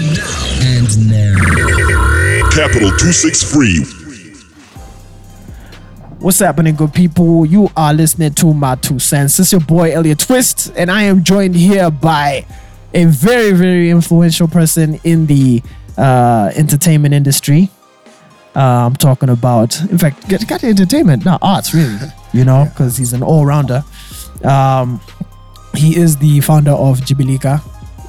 And now. And now. Capital 263. What's happening, good people? You are listening to my two cents. This is your boy Elliot Twist, and I am joined here by a very, very influential person in the uh, entertainment industry. Uh, I'm talking about, in fact, got, entertainment, not arts, really. You know, because he's an all-rounder. Um, he is the founder of Jibilika.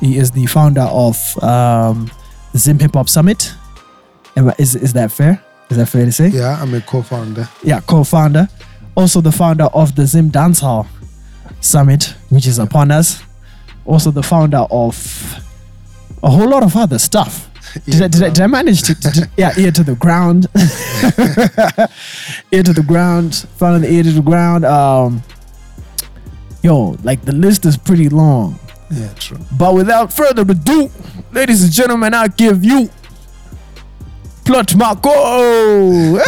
He is the founder of um, Zim Hip Hop Summit. Is is that fair? Is that fair to say? Yeah, I'm a co-founder. yeah, co-founder, also the founder of the Zim Dancehall Summit, which is upon us. Also the founder of a whole lot of other stuff. Did, I, did, I, did I manage to, to- to- yeah, ear to the ground, ear to the ground, founder the ear to the ground. Um, yo, like the list is pretty long. Yeah, true. But without further ado, ladies and gentlemen, I give you Plot Mhako.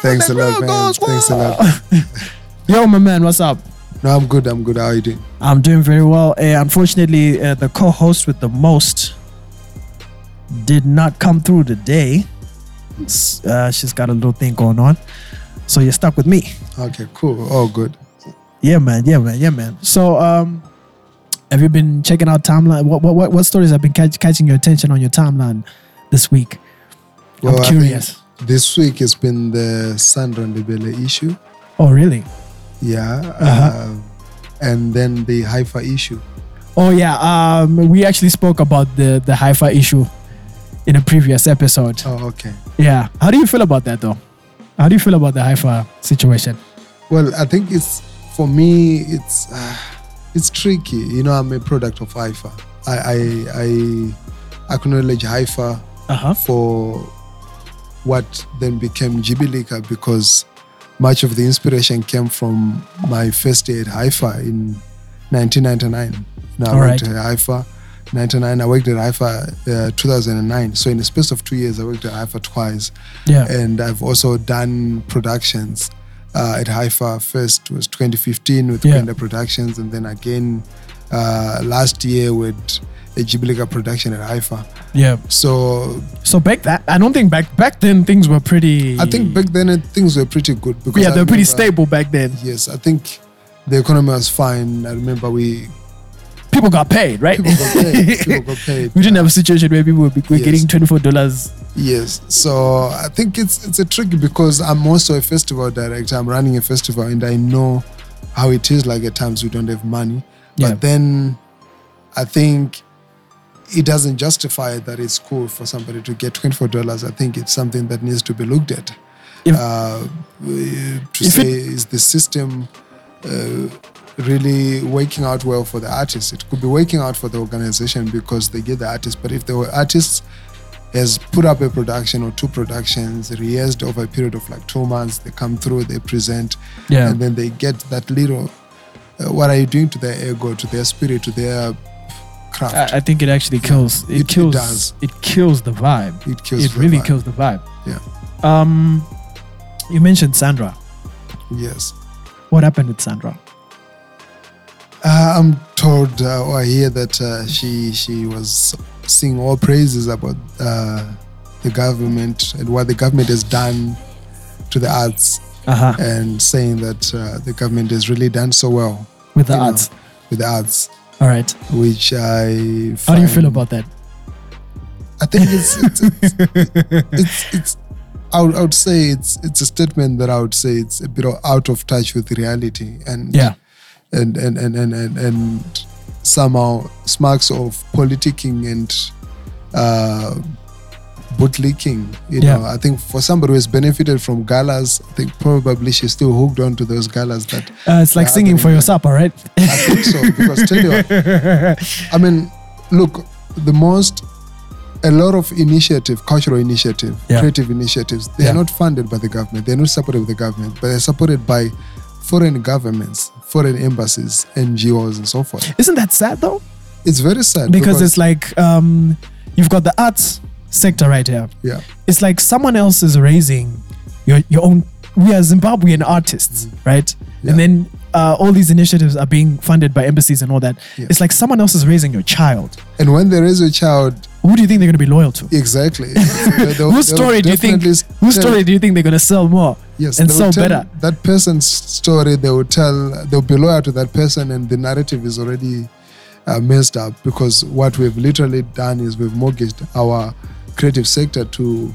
Thanks a lot, man. Thanks a lot. Yo, my man, what's up? No, I'm good. I'm good. How are you doing? I'm doing very well. Uh, unfortunately, uh, the co-host with the most did not come through today. Uh, she's got a little thing going on, so you're stuck with me. Okay, cool. All good. Yeah, man. Yeah, man. Yeah, man. So, um, have you been checking out timeline? What what what, stories have been catch, catching your attention on your timeline this week? Well, I'm curious. This week has been the Sandra Ndebele issue. Oh, really? Yeah. Uh-huh. uh, and then the HIFA issue. Oh, yeah. Um, we actually spoke about the the HIFA issue in a previous episode. Oh, okay. Yeah. How do you feel about that, though? How do you feel about the HIFA situation? Well, I think it's for me. It's uh, it's tricky. You know, I'm a product of HIFA. I I, I acknowledge HIFA Uh huh. for what then became Jibilika because much of the inspiration came from my first day at HIFA in 1999. Now I All worked right. at HIFA 99. I worked at HIFA uh, 2009. So in the space of two years, I worked at HIFA twice, Yeah. and I've also done productions. Uh, at HIFA first was 2015 with Yeah. Penda Productions, and then again uh, last year with a Jibilika production at HIFA. Yeah. So So back that I don't think back back then things were pretty. I think back then uh, things were pretty good because yeah they were pretty stable back then. Yes, I think the economy was fine. I remember we People got paid, right? people got paid. people got paid. we didn't have a situation where people were, were Yes. getting twenty four dollars. Yes, so I think it's it's a tricky because I'm also a festival director. I'm running a festival, and I know how it is. Like at times we don't have money, Yeah. but then I think it doesn't justify that it's cool for somebody to get twenty four dollars. I think it's something that needs to be looked at. If- uh, to say it- is the system uh, really working out well for the artists? It could be working out for the organization because they get the artists, but if the artist has put up a production or two productions, rehearsed over a period of like two months, they come through, they present, Yeah. and then they get that little. Uh, what are you doing to their ego, to their spirit, to their craft? I, I think it actually kills. It, It- it kills. does. It kills the vibe. it kills. it really vibe. kills the vibe. Yeah. Um, you mentioned Sandra. Yes. What happened with Sandra? Uh, I'm told uh, or I hear that uh, she she was singing all praises about uh, the government and what the government has done to the arts, Uh huh. and saying that uh, the government has really done so well With the you know, arts. with the arts, All right. which I. How do you feel about that? I think it's it's it's, it's, it's I, would, I would say it's it's a statement that I would say it's a bit out of touch with reality and Yeah. and and and and and, and somehow smacks of politicking and uh, bootlicking. You Yeah. know, I think for somebody who has benefited from galas, I think probably she's still hooked on to those galas. That Uh, it's like singing for your supper, right? I think so because tell you, I mean, look, the most a lot of initiative, cultural initiative, Yeah. creative initiatives, they Yeah. are not funded by the government. They're not supported by the government, but they're supported by foreign governments, foreign embassies, NGOs, and so forth. Isn't that sad though? It's very sad Because it's like um, you've got the arts sector right here. yeah, It's like someone else is raising your your own. We are Zimbabwean artists, right? Mm-hmm. Yeah. And then uh, all these initiatives are being funded by embassies and all that. Yeah. It's like someone else is raising your child. and when there is a child, who do you think they're going to be loyal to? Exactly. Whose story do you think? Whose story do you think they're going to sell more Yes, and sell tell better? That person's story, they will tell, they'll be loyal to that person, and the narrative is already uh, messed up because what we've literally done is we've mortgaged our creative sector to,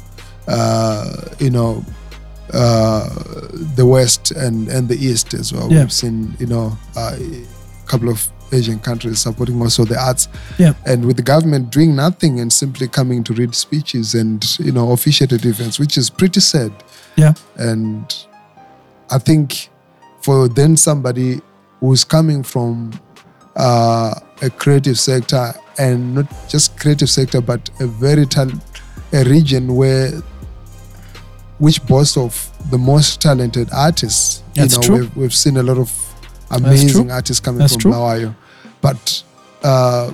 uh, you know, uh, the West and, and the East as well. Yeah. We've seen, you know, uh, a couple of Asian countries supporting also the arts. Yeah. And with the government doing nothing and simply coming to read speeches and, you know, officiated events, which is pretty sad. Yeah. And I think for then somebody who's coming from uh, a creative sector and not just creative sector, but a very tal- a region where which boasts of the most talented artists. That's you know, true. We've, we've seen a lot of amazing artists coming That's from true. Bulawayo, but uh,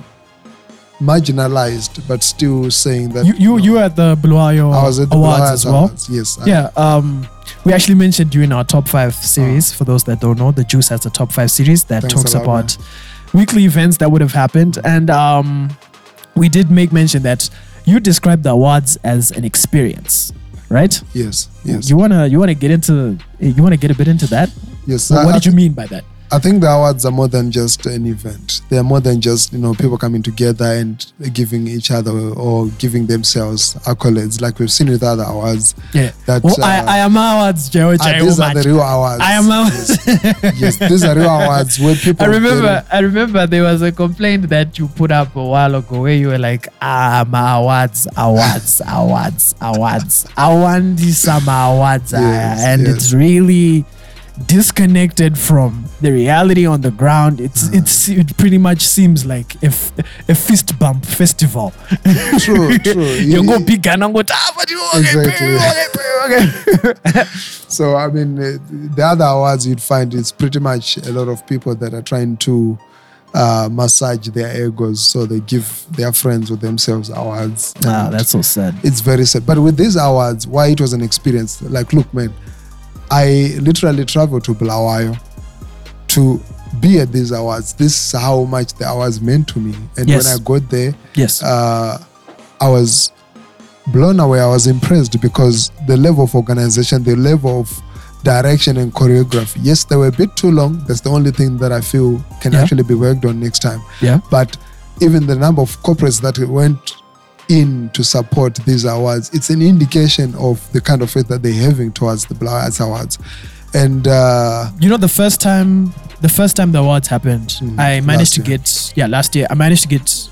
marginalized, but still saying that You you know, you were at the Bulawayo I was at the Awards Bulawayo as well. Awards, Yes. Yeah, um, we actually mentioned during our top five series. For those that don't know, the Juice has a top five series that talks lot, about weekly events that would have happened, and um, we did make mention that you described the awards as an experience, right? Yes. Yes. You wanna you wanna get into you wanna get a bit into that. yes. What I did you mean by that? I think the awards are more than just an event. They are more than just you know people coming together and giving each other or giving themselves accolades, like we've seen with other awards. Yeah. That Well, uh, I, I am awards, Joe. ah, these are the real awards. I am Yes, yes, these are real awards where people. I remember, I remember there was a complaint that you put up a while ago where you were like, ah, my awards, awards, awards, awards. I want some awards. ah," Yes, and yes. it's really disconnected from the reality on the ground. It's Uh-huh. it's it pretty much seems like a, f- a fist bump festival. True, true. you go big and go, ah, but you Exactly. okay, okay. So I mean, uh, the other awards you'd find it's pretty much a lot of people that are trying to uh, massage their egos, so they give their friends or themselves awards. Ah, that's so sad. it's very sad. But with these awards, why it was an experience? Like, look, man, I literally traveled to Bulawayo to be at these awards. This is how much the awards meant to me. And Yes. when I got there, Yes. uh, I was blown away. I was impressed because the level of organization, the level of direction and choreography. Yes, they were a bit too long. That's the only thing that I feel can Yeah. actually be worked on next time. yeah. But even the number of corporates that went in to support these awards, it's an indication of the kind of faith that they're having towards the Black Arts Awards. And uh, you know the first time the first time the awards happened Mm, i managed to get yeah last year i managed to get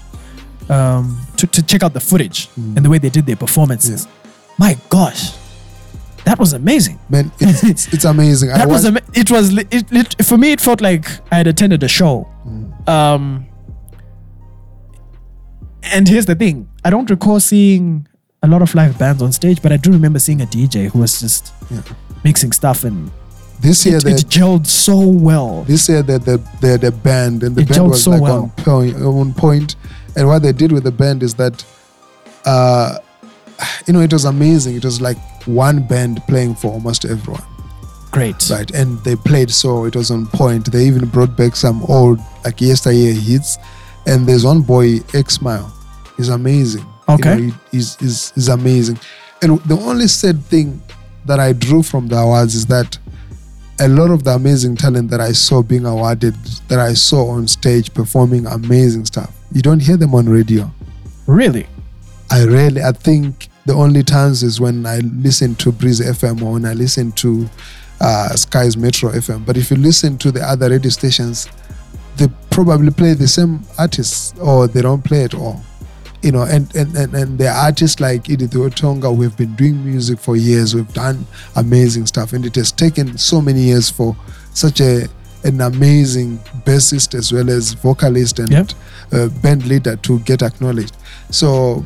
um to, to check out the footage Mm. and the way they did their performances my gosh that was amazing man, it's, it's, it's amazing. I that was ama- it was it, it, for me it felt like i had attended a show Mm. um and here's the thing i don't recall seeing a lot of live bands on stage but i do remember seeing a dj who was just Yeah. mixing stuff and this year it, they it gelled so well. This year the the the, the band and the It band was so like well. on point on point. And what they did with the band is that uh you know it was amazing. It was like one band playing for almost everyone. Great. Right. And they played so it was on point. They even brought back some old like yesteryear hits. And there's one boy x smile he's amazing You Okay. know, he- he's, he's, he's amazing and the only sad thing that i drew from the awards is that a lot of the amazing talent that i saw being awarded that i saw on stage performing amazing stuff you don't hear them on radio really I rarely, I think the only times is when I listen to Breeze FM or when I listen to uh, Skyz Metro FM. But if you listen to the other radio stations, they probably play the same artists or they don't play at all. You know, and and, and, and there are artists like Edith WeUtonga who have been doing music for years, who've done amazing stuff. And it has taken so many years for such a an amazing bassist as well as vocalist and Yep. uh, band leader to get acknowledged. So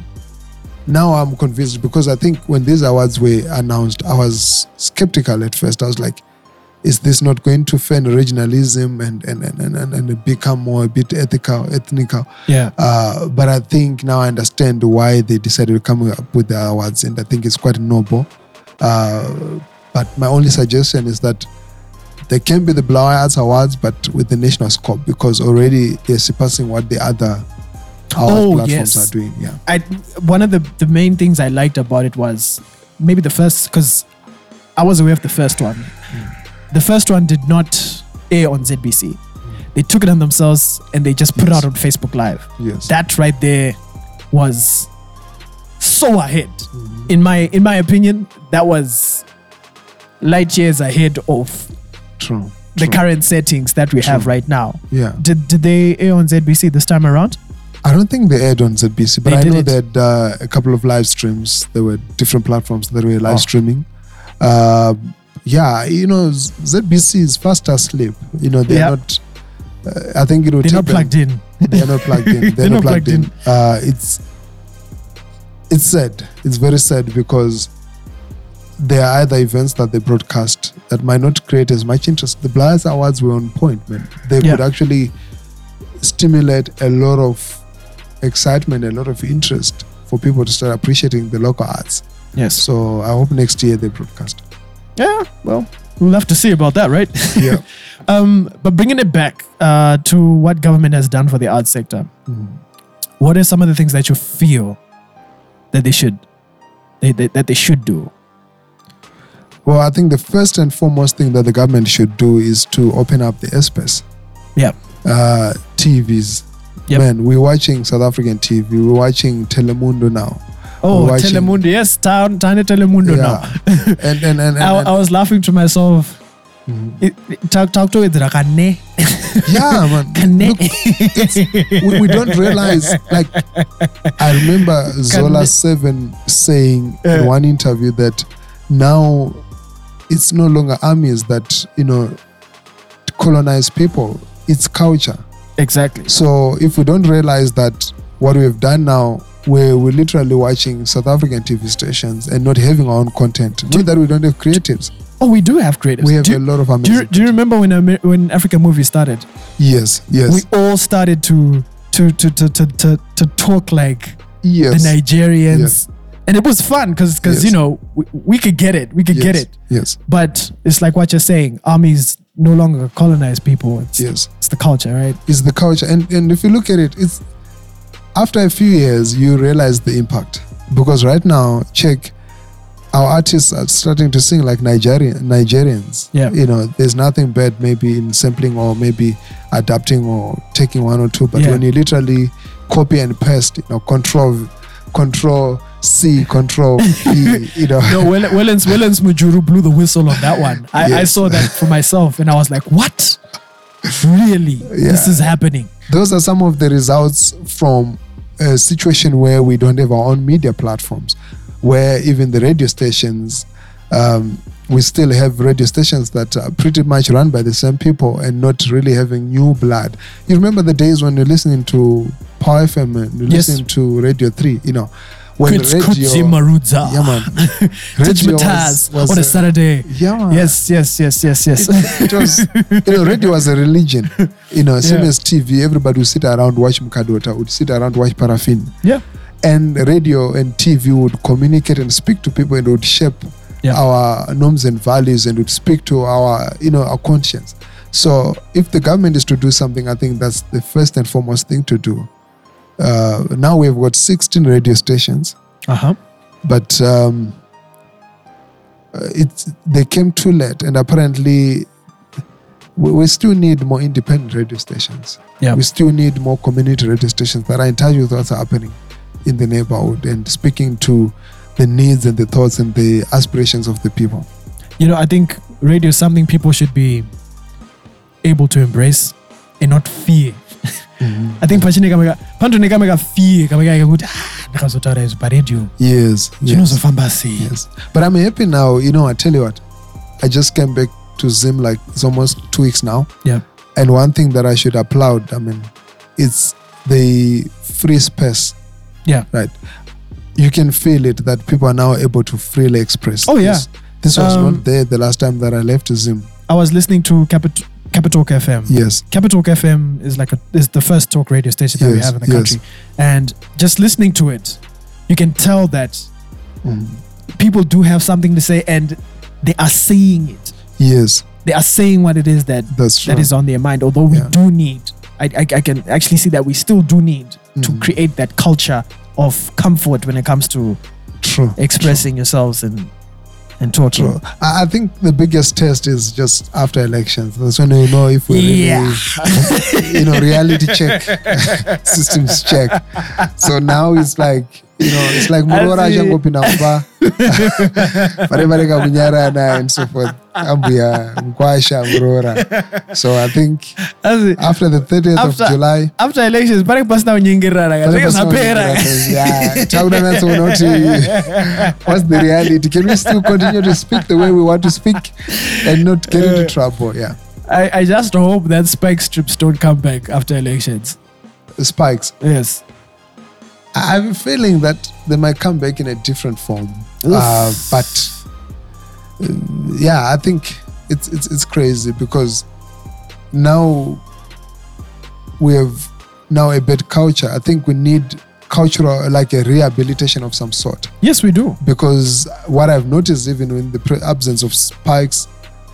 now I'm convinced because I think when these awards were announced, I was skeptical at first. I was like, is this not going to offend regionalism and and, and, and, and become more a bit ethical, ethnical? yeah Uh, but I think now I understand why they decided to come up with the awards, and I think it's quite noble. Uh, but my only suggestion is that there can be the Black Arts Awards, but with the national scope, because already they're surpassing what the other Oh, platforms yes. are doing. Yeah. I one of the the main things I liked about it was maybe the first because I was aware of the first one. The first one did not air on ZBC. They took it on themselves and they just put it out on Facebook Live. Yes. That right there was so ahead. Mm-hmm. In my in my opinion, that was light years ahead of True. the True. current settings that we have right now. Yeah. Did did they air on ZBC this time around? I don't think they aired on ZBC, but They I know it. that uh, a couple of live streams. There were different platforms that were live Oh. streaming. Uh, yeah, you know, ZBC is fast asleep. You know, they're Yeah. not. Uh, I think it would They're not them- plugged in. They're not plugged in. They're, not plugged, in. Uh, it's it's sad. It's very sad because there are other events that they broadcast that might not create as much interest. The Blias Awards were on point, man. They Yeah. could actually stimulate a lot of excitement, a lot of interest for people to start appreciating the local arts. Yes. So I hope next year they broadcast. Yeah, well, we'll have to see about that, right? Yeah. um, but bringing it back uh, to what government has done for the arts sector, what are some of the things that you feel that they should they, they, that they should do? Well, I think the first and foremost thing that the government should do is to open up the airspace. Yeah. uh, TVs. Yep. Man, we're watching South African TV. We're watching Telemundo now. Oh, watching- Telemundo, yes, town, tiny Telemundo now. Yeah. and and and, and, I, and- I was laughing to myself. Mhm. It, it- talk, talk to it, Rakane. yeah, man. Look, we, we don't realize. Like, I remember Zola Seven saying Yeah. in one interview that now it's no longer armies that you know colonize people. It's culture. Exactly. So if we don't realize that what we've done now, where we're literally watching South African TV stations and not having our own content, not that we don't have creatives. Oh, we do have creatives. We have do, a lot of do, you, do you remember when Amer- when African movies started? yes, yes, we all started to to to to to to, to talk like yes, the Nigerians, Yes. and it was fun because Yes. you know we, we could get it, we could yes, get it, Yes, but it's like what you're saying. Armies no longer colonize people. It's, yes. it's the culture, right? It's the culture, and and if you look at it, it's after a few years you realize the impact because right now, check. Our artists are starting to sing like Nigerian Nigerians. Yeah. You know, there's nothing bad maybe in sampling or maybe adapting or taking one or two, but Yeah. when you literally copy and paste, you know, control control C, control P, you know. No, Well- Wellens Wellens Mujuru blew the whistle on that one. I, I saw that for myself, and I was like, "What? Really? This is happening?" Those are some of the results from a situation where we don't have our own media platforms, where even the radio stations, um, we still have radio stations that are pretty much run by the same people and not really having new blood. You remember the days when you're listening to Power FM and you're Yes. listening to Radio 3, you know, when Kutsi radio. Marudza. Yeah, man. Radio was- was on a a- Saturday. Yeah, man. Yes, yes, yes, yes, yes. it was you know radio was a religion you know same Yeah. as tv everybody would sit around watch Mukadota would sit around watch paraffin yeah. and radio and tv would communicate and speak to people and would shape Yeah. our norms and values and would speak to our you know our conscience so if the government is to do something i think that's the first and foremost thing to do uh, now we've got 16 radio stations Uh huh. but um, uh, it's they came too late, and apparently we, we still need more independent radio stations. Yeah. We still need more community radio stations that are in touch with what's happening in the neighborhood and speaking to the needs and the thoughts and the aspirations of the people. You know, I think radio is something people should be able to embrace and not fear. I think pachine kama pantone kama ka fear kama ka kuti ah ndakazotaura izvi paradio Yes, yes, chinozofamba sei yes. But I'm happy now. You know, I tell you what, I just came back to Zim like it's almost two weeks now. yeah And one thing that I should applaud, I mean, it's the free space, yeah right? You can feel it that people are now able to freely express. Oh, yeah. This, this was Um, not there the last time that I left Zim. I was listening to Capit- Capitalk FM Yes. Capitalk FM is like a, is the first talk radio station that we have in the yes. country, and just listening to it, you can tell that Mm. people do have something to say, and they are saying it. Yes, They are saying what it is that that is on their mind. Although we Yeah. do need I, I, I can actually see that we still do need to Mm. create that culture of comfort when it comes to True. expressing yourselves and and talking. True. I, think the biggest test is just after elections. That's when you know if we really, Yeah. you know, reality check, systems check. So now it's like, you know, it's like Murora achangopinda mumba kunyarana and so forth. Ambuya mkwasha murora. So i think Asi- after the 30th After- of july after elections panenge pasina Yeah, tauda natsoona kuti what's the reality? Can we still continue to speak the way we want to speak and not get into trouble? Yeah. I, I just hope that spike strips don't come back after elections. Spikes. Yes i have a feeling that they might come back in a different form. Uh, but uh, yeah i think it's, it's it's crazy because now we have now a bad culture. I think we need cultural like a rehabilitation of some sort. Yes we do. Because what I've noticed, even in the absence of spikes,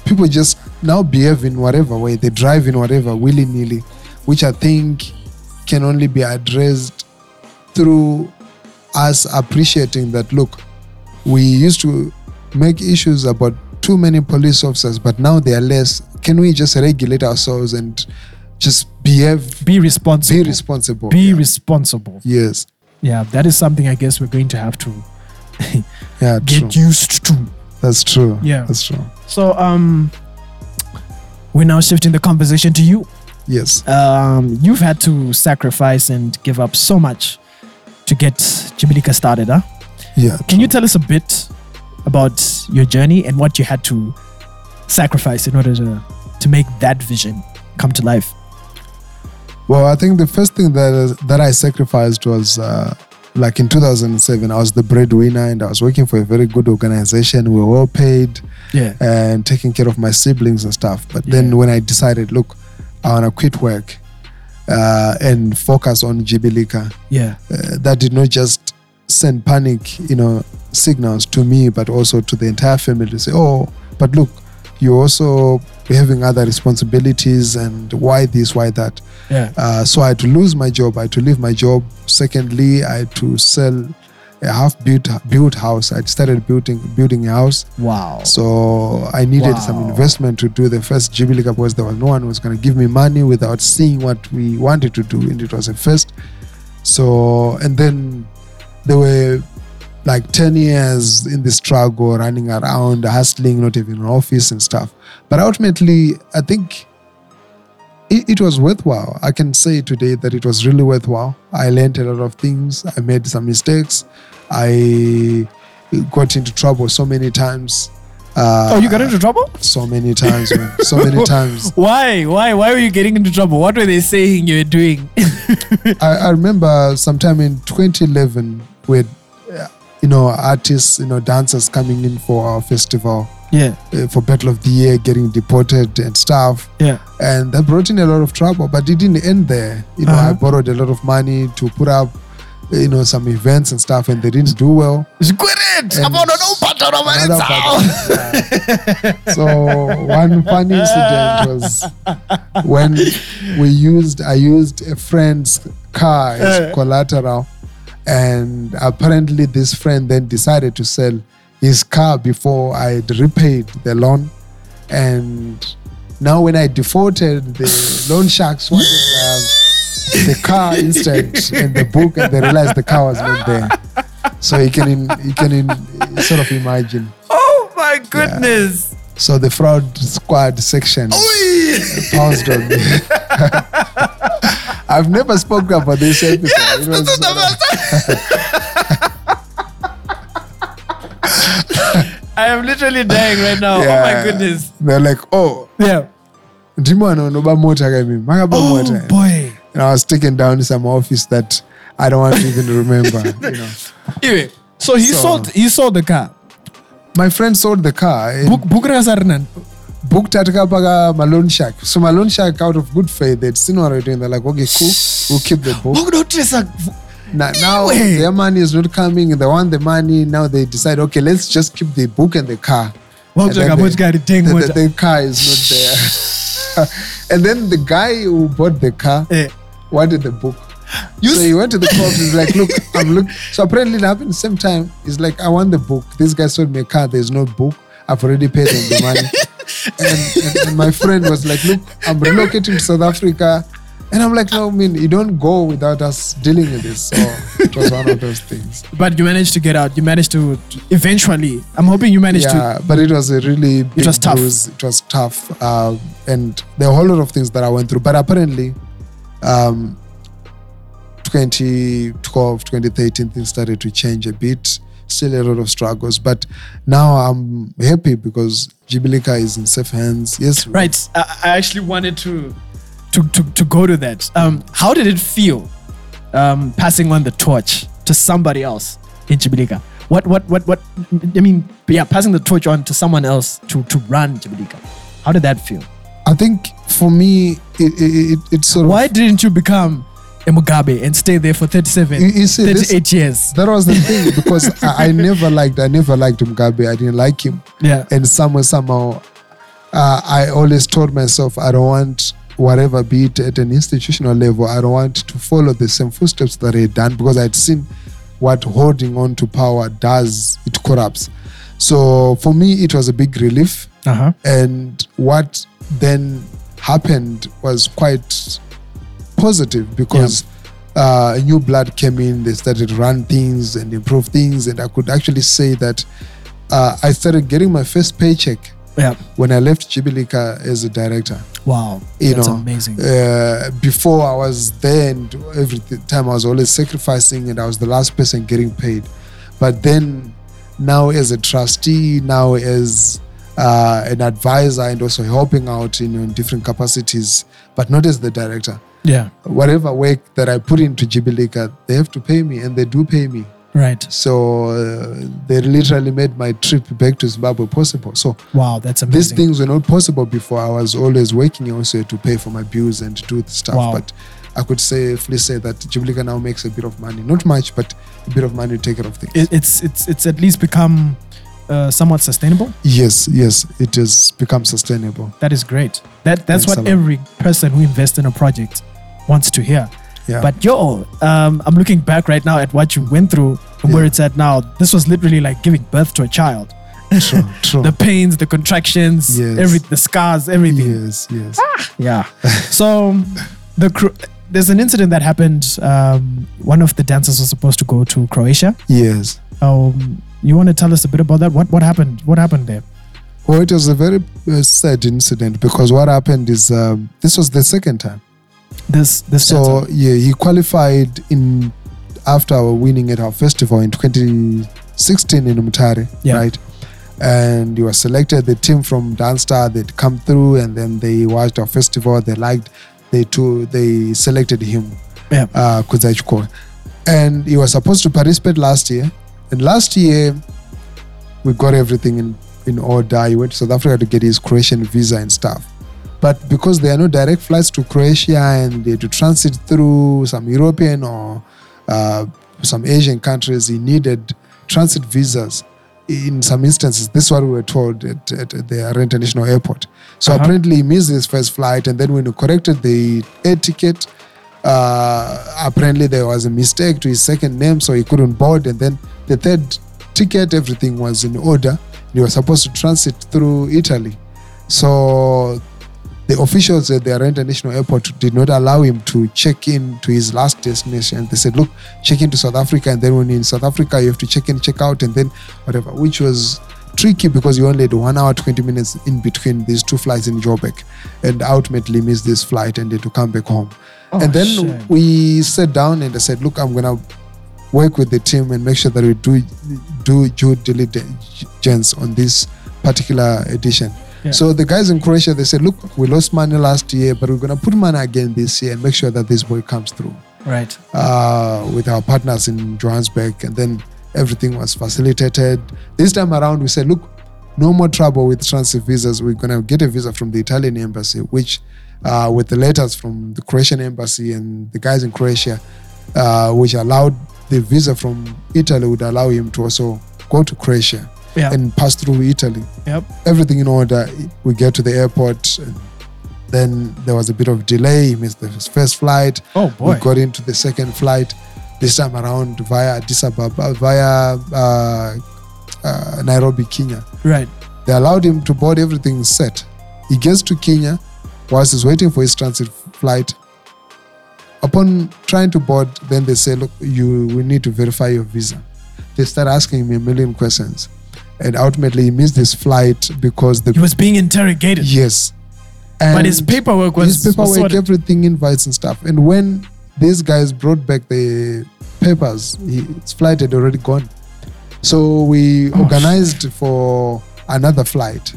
people just now behave in whatever way. They drive in whatever willy nilly, which I think can only be addressed through us appreciating that. Look, we used to make issues about too many police officers, but now they are less. Can we just regulate ourselves and just behave, be responsible be responsible? be yeah. responsible yes, yeah that is something i guess we're going to have to yeah, true. get used to That's true. Yeah. that's true. so um we're now shifting the conversation to you Yes. um you've had to sacrifice and give up so much to get Jibilika started huh Yeah. can you tell us a bit about your journey and what you had to sacrifice in order to to make that vision come to life Well, I think the first thing that that I sacrificed was uh, like in 2007. I was the breadwinner, and I was working for a very good organization. We were well paid yeah and taking care of my siblings and stuff. But Yeah. then when I decided, look, I want to quit work uh, and focus on Jibilika, yeah uh, that did not just send panic, you know, signals to me, but also to the entire family to say, oh, but look, you're also having other responsibilities, and why this, why that. yeah Uh, so I had to lose my job. I had to leave my job. Secondly, I had to sell a half built built house. I started building building a house. wow So I needed some investment to do the first Jibilika because there was no one who was going to give me money without seeing what we wanted to do, and it was a first. So and then there were like 10 years in the struggle, running around, hustling, not even an office and stuff. But ultimately, I think it, it was worthwhile. I can say today that it was really worthwhile. I learned a lot of things. I made some mistakes. I got into trouble so many times. Uh, oh you got into trouble so many times, man. So many times. why why why were you getting into trouble what were they saying you were doing I, I remember sometime in 2011 with, uh, you know, artists, you know, dancers coming in for our festival yeah uh, for Battle of the Year, getting deported and stuff. yeah and that brought in a lot of trouble but it didn't end there you know Uh-huh. i borrowed a lot of money to put up you know some events and stuff and they didn't do well Squid And Abona unobhadalwa mali Another dzawo. bad- yeah. so one funny incident was when we used i used a friend's car as Uh. collateral and apparently this friend then decided to sell his car before i repaid the loan. And now when i defaulted the loan sharks wanted the car instead and the book and they realized the car was not there. So you can in, you can in, sort of imagine. Oh my goodness. So the fraud squad section pounced on me. I've never spoken about this episode. It was sort of- I am literally dying right now. Oh my goodness. they're like oh Yeah. ndimo anonoba mota kamimi makaba Oh mota boy. and i was taken down to some office that i don't want even to even remember you know Anyway, so he So- sold he sold the car. my friend sold the car Book rakasarinan. booked atakapaka malone shark so malone shark out of good faith they'd seen what we're doing they're like okay cool we'll keep the book now, now Anyway. their money is not coming they want the money now they decide okay let's just keep the book and the car And the- the, the, the car is not there and then the guy who bought the car Eh. wanted the book. You so he went to the cops. He's like, "Look, I'm look." So apparently it happened the same time. He's like, "I want the book." This guy sold me a car. There's no book. I've already paid him the money. and, and, and my friend was like, "Look, I'm relocating to South Africa." And I'm like, no, I mean, you don't go without us dealing with this. So it was one of those things. But you managed to get out. You managed to eventually. I'm hoping you managed yeah, but it was a really big was tough. bruise. It was tough, uh, and there are a whole lot of things that I went through. But apparently, um, 2012, 2013, things started to change a bit. Still a lot of struggles, but now I'm happy because Jibilika is in safe hands. Yes. Right. I, I actually wanted to, to to to go to that. Um, how did it feel, um, passing on the torch to somebody else in Jibilika? What what what what? I mean, yeah, passing the torch on to someone else to to run Jibilika. How did that feel? I think for me, it, it, it, it's sort of Why didn't you become a Mugabe and stay there for 37, You- you see, this- 38 years? that was the thing because I, I never liked I never liked Mugabe. I didn't like him. Yeah. and somewhere somehow uh, i always told myself i don't want whatever be it at an institutional level i don't want to follow the same footsteps that he had done because i'd seen what holding on to power does it corrupts. So for me it was a big relief. Uh huh. and what then happened was quite positive because uh, new blood came in. They started to run things and improve things. And i could actually say that uh, i started getting my first paycheck Yeah. when i left jibilika as a director Wow. you That's know amazing. uh, before i was there and every time i was always sacrificing and i was the last person getting paid but then now as a trustee now as uh, an advisor and also helping out you know, in different capacities but not as the director yeah. whatever work that i put into jibilika they have to pay me and they do pay me Right. so uh, they literally made my trip back to zimbabwe possible so Wow. That's amazing. these things were not possible before. I was always working also to pay for my bills and to do the stuff. Wow. But I could safely say that Jibilika now makes a bit of money. Not much, but a bit of money to take care of things. it, it's it's it's at least become uh, somewhat sustainable. yes, yes, it has become sustainable. That is great. That that's Thanks what every person who invests in a project wants to hear. Yeah. But yo, um, I'm looking back right now at what you went through and where Yeah. it's at now. This was literally like giving birth to a child. true, true. The pains, the contractions, Yes. every the scars, everything. yes, yes. Yeah. so the cro- there's an incident that happened. Um, one of the dancers was supposed to go to Croatia. Yes. Um, you want to tell us a bit about that? What what happened? What happened there? Well, it was a very uh, sad incident because what happened is um, this was the second time. This this So yeah, he qualified in after our winning at our festival in 2016 in Umtare, Yeah. right? And he was selected. The team from Danstar they'd come through, and then they watched our festival. They liked, they too, they selected him, yeah. uh, and he was supposed to participate last year. And last year, we got everything in in order. He went to South Africa to get his Croatian visa and stuff. But because there are no direct flights to Croatia and they to transit through some European or uh, some Asian countries, he needed transit visas. In some instances, this is what we were told at, at the Harare International Airport. So Uh-huh. apparently, he missed his first flight, and then when he corrected the air ticket, uh, apparently there was a mistake to his second name, so he couldn't board. And then the third ticket, everything was in order. He was supposed to transit through Italy. So the officials at the Harare International Airport did not allow him to check in to his last destination. They said, look, check into South Africa, and then when you're in South Africa, you have to check in, check out, and then whatever, which was tricky because you only had one hour, 20 minutes in between these two flights in Joburg, and ultimately missed this flight and had to come back home. Oh, and then we sat down and I said, look, I'm going to work with the team and make sure that we do do due diligence on this particular edition. Yeah. So the guys in Croatia, they said, look, we lost money last year, but we're going to put money again this year and make sure that this boy comes through Right. uh, with our partners in Johannesburg. And then everything was facilitated. This time around, we said, look, no more trouble with transit visas. We're going to get a visa from the Italian embassy, which uh, with the letters from the Croatian embassy and the guys in Croatia, uh, which allowed the visa from Italy would allow him to also go to Croatia Yeah. and pass through Italy yep. everything in order. We get to the airport. Then there was a bit of delay. He missed the first flight. Oh boy. We got into the second flight this time around via Addis Ababa, via uh, uh, Nairobi, Kenya. Right. They allowed him to board, everything set. He gets to Kenya whilst he's waiting for his transit flight. Upon trying to board, then they say, Look, you we need to verify your visa. They start asking him a million questions. And ultimately, he missed his flight because the. He was being interrogated. yes. but his paperwork was, his paperwork, sorted. everything, invites and stuff. And when these guys brought back the papers, he, his flight had already gone. So we Oh, organized for another flight.